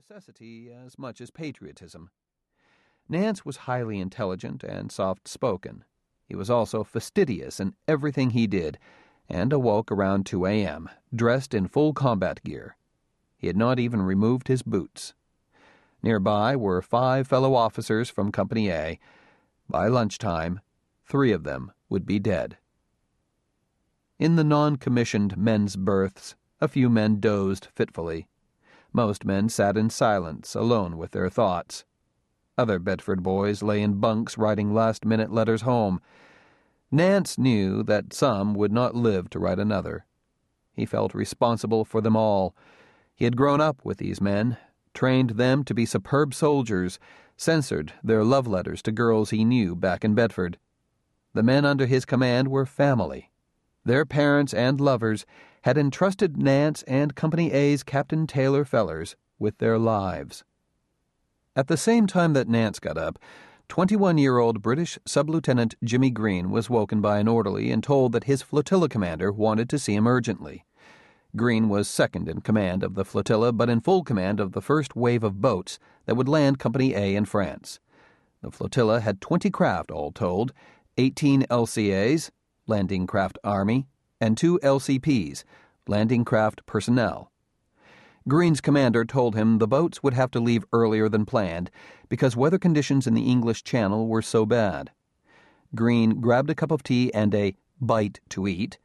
necessity as much as patriotism. Nance was highly intelligent and soft spoken. He was also fastidious in everything he did, and awoke around 2 a.m., dressed in full combat gear. He had not even removed his boots. Nearby were five fellow officers from Company A. By lunchtime, three of them would be dead. In the non commissioned men's berths, a few men dozed fitfully. Most men sat in silence, alone with their thoughts. Other Bedford boys lay in bunks writing last minute letters home. Nance knew that some would not live to write another. He felt responsible for them all. He had grown up with these men, trained them to be superb soldiers, censored their love letters to girls he knew back in Bedford. The men under his command were family. Their parents and lovers had entrusted Nance and Company A's Captain Taylor Fellers with their lives. At the same time that Nance got up, 21 year old British Sub Lieutenant Jimmy Green was woken by an orderly and told that his flotilla commander wanted to see him urgently. Green was second in command of the flotilla, but in full command of the first wave of boats that would land Company A in France. The flotilla had 20 craft all told 18 LCAs, Landing Craft Army, and two LCPs, Landing Craft Personnel. Green's commander told him the boats would have to leave earlier than planned because weather conditions in the English Channel were so bad. Green grabbed a cup of tea and a bite to eat,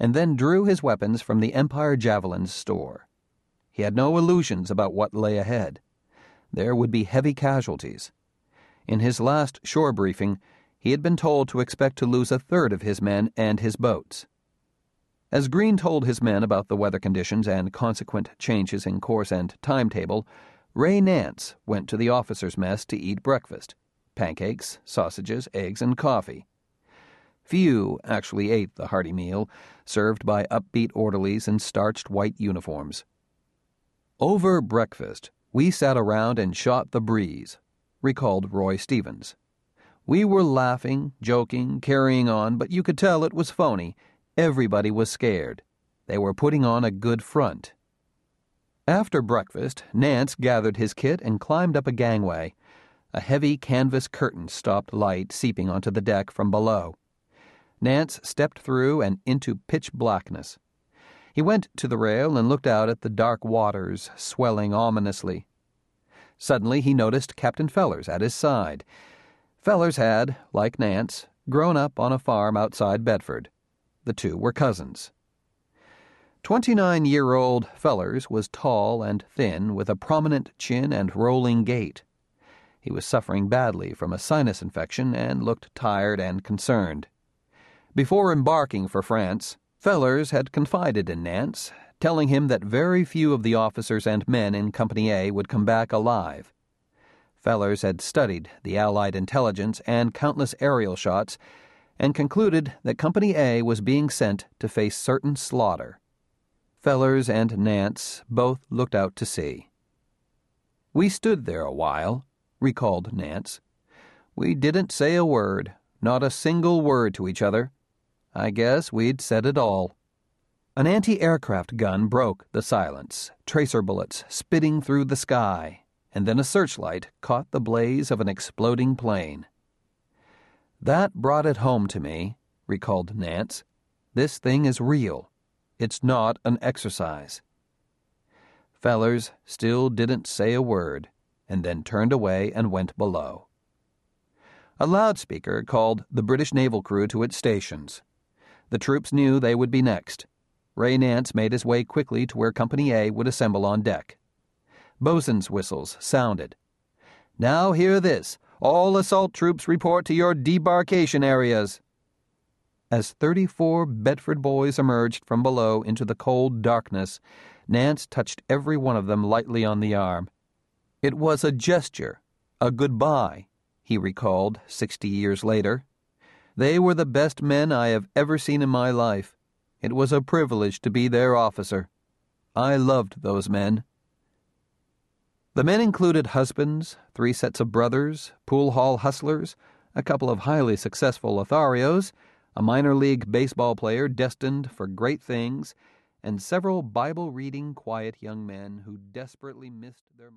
and then drew his weapons from the Empire Javelins store. He had no illusions about what lay ahead. There would be heavy casualties. In his last shore briefing, he had been told to expect to lose a third of his men and his boats. As Green told his men about the weather conditions and consequent changes in course and timetable, Ray Nance went to the officers' mess to eat breakfast pancakes, sausages, eggs, and coffee. Few actually ate the hearty meal, served by upbeat orderlies in starched white uniforms. Over breakfast, we sat around and shot the breeze, recalled Roy Stevens. We were laughing, joking, carrying on, but you could tell it was phony Everybody was scared. They were putting on a good front. After breakfast, Nance gathered his kit and climbed up a gangway. A heavy canvas curtain stopped light seeping onto the deck from below. Nance stepped through and into pitch blackness. He went to the rail and looked out at the dark waters swelling ominously. Suddenly he noticed Captain Fellers at his side. Fellers had, like Nance, grown up on a farm outside Bedford. The two were cousins. Twenty nine year old Fellers was tall and thin, with a prominent chin and rolling gait. He was suffering badly from a sinus infection and looked tired and concerned. Before embarking for France, Fellers had confided in Nance, telling him that very few of the officers and men in Company A would come back alive. Fellers had studied the Allied intelligence and countless aerial shots and concluded that Company A was being sent to face certain slaughter. Fellers and Nance both looked out to sea. We stood there a while, recalled Nance. We didn't say a word, not a single word to each other. I guess we'd said it all. An anti aircraft gun broke the silence, tracer bullets spitting through the sky, and then a searchlight caught the blaze of an exploding plane. That brought it home to me, recalled Nance. This thing is real. It's not an exercise. Fellers still didn't say a word, and then turned away and went below. A loudspeaker called the British naval crew to its stations. The troops knew they would be next. Ray Nance made his way quickly to where Company A would assemble on deck. Bosun's whistles sounded. Now hear this. All assault troops report to your debarkation areas. As 34 Bedford boys emerged from below into the cold darkness, Nance touched every one of them lightly on the arm. It was a gesture, a goodbye, he recalled 60 years later. They were the best men I have ever seen in my life. It was a privilege to be their officer. I loved those men. The men included husbands, three sets of brothers, pool hall hustlers, a couple of highly successful Lotharios, a minor league baseball player destined for great things, and several Bible reading, quiet young men who desperately missed their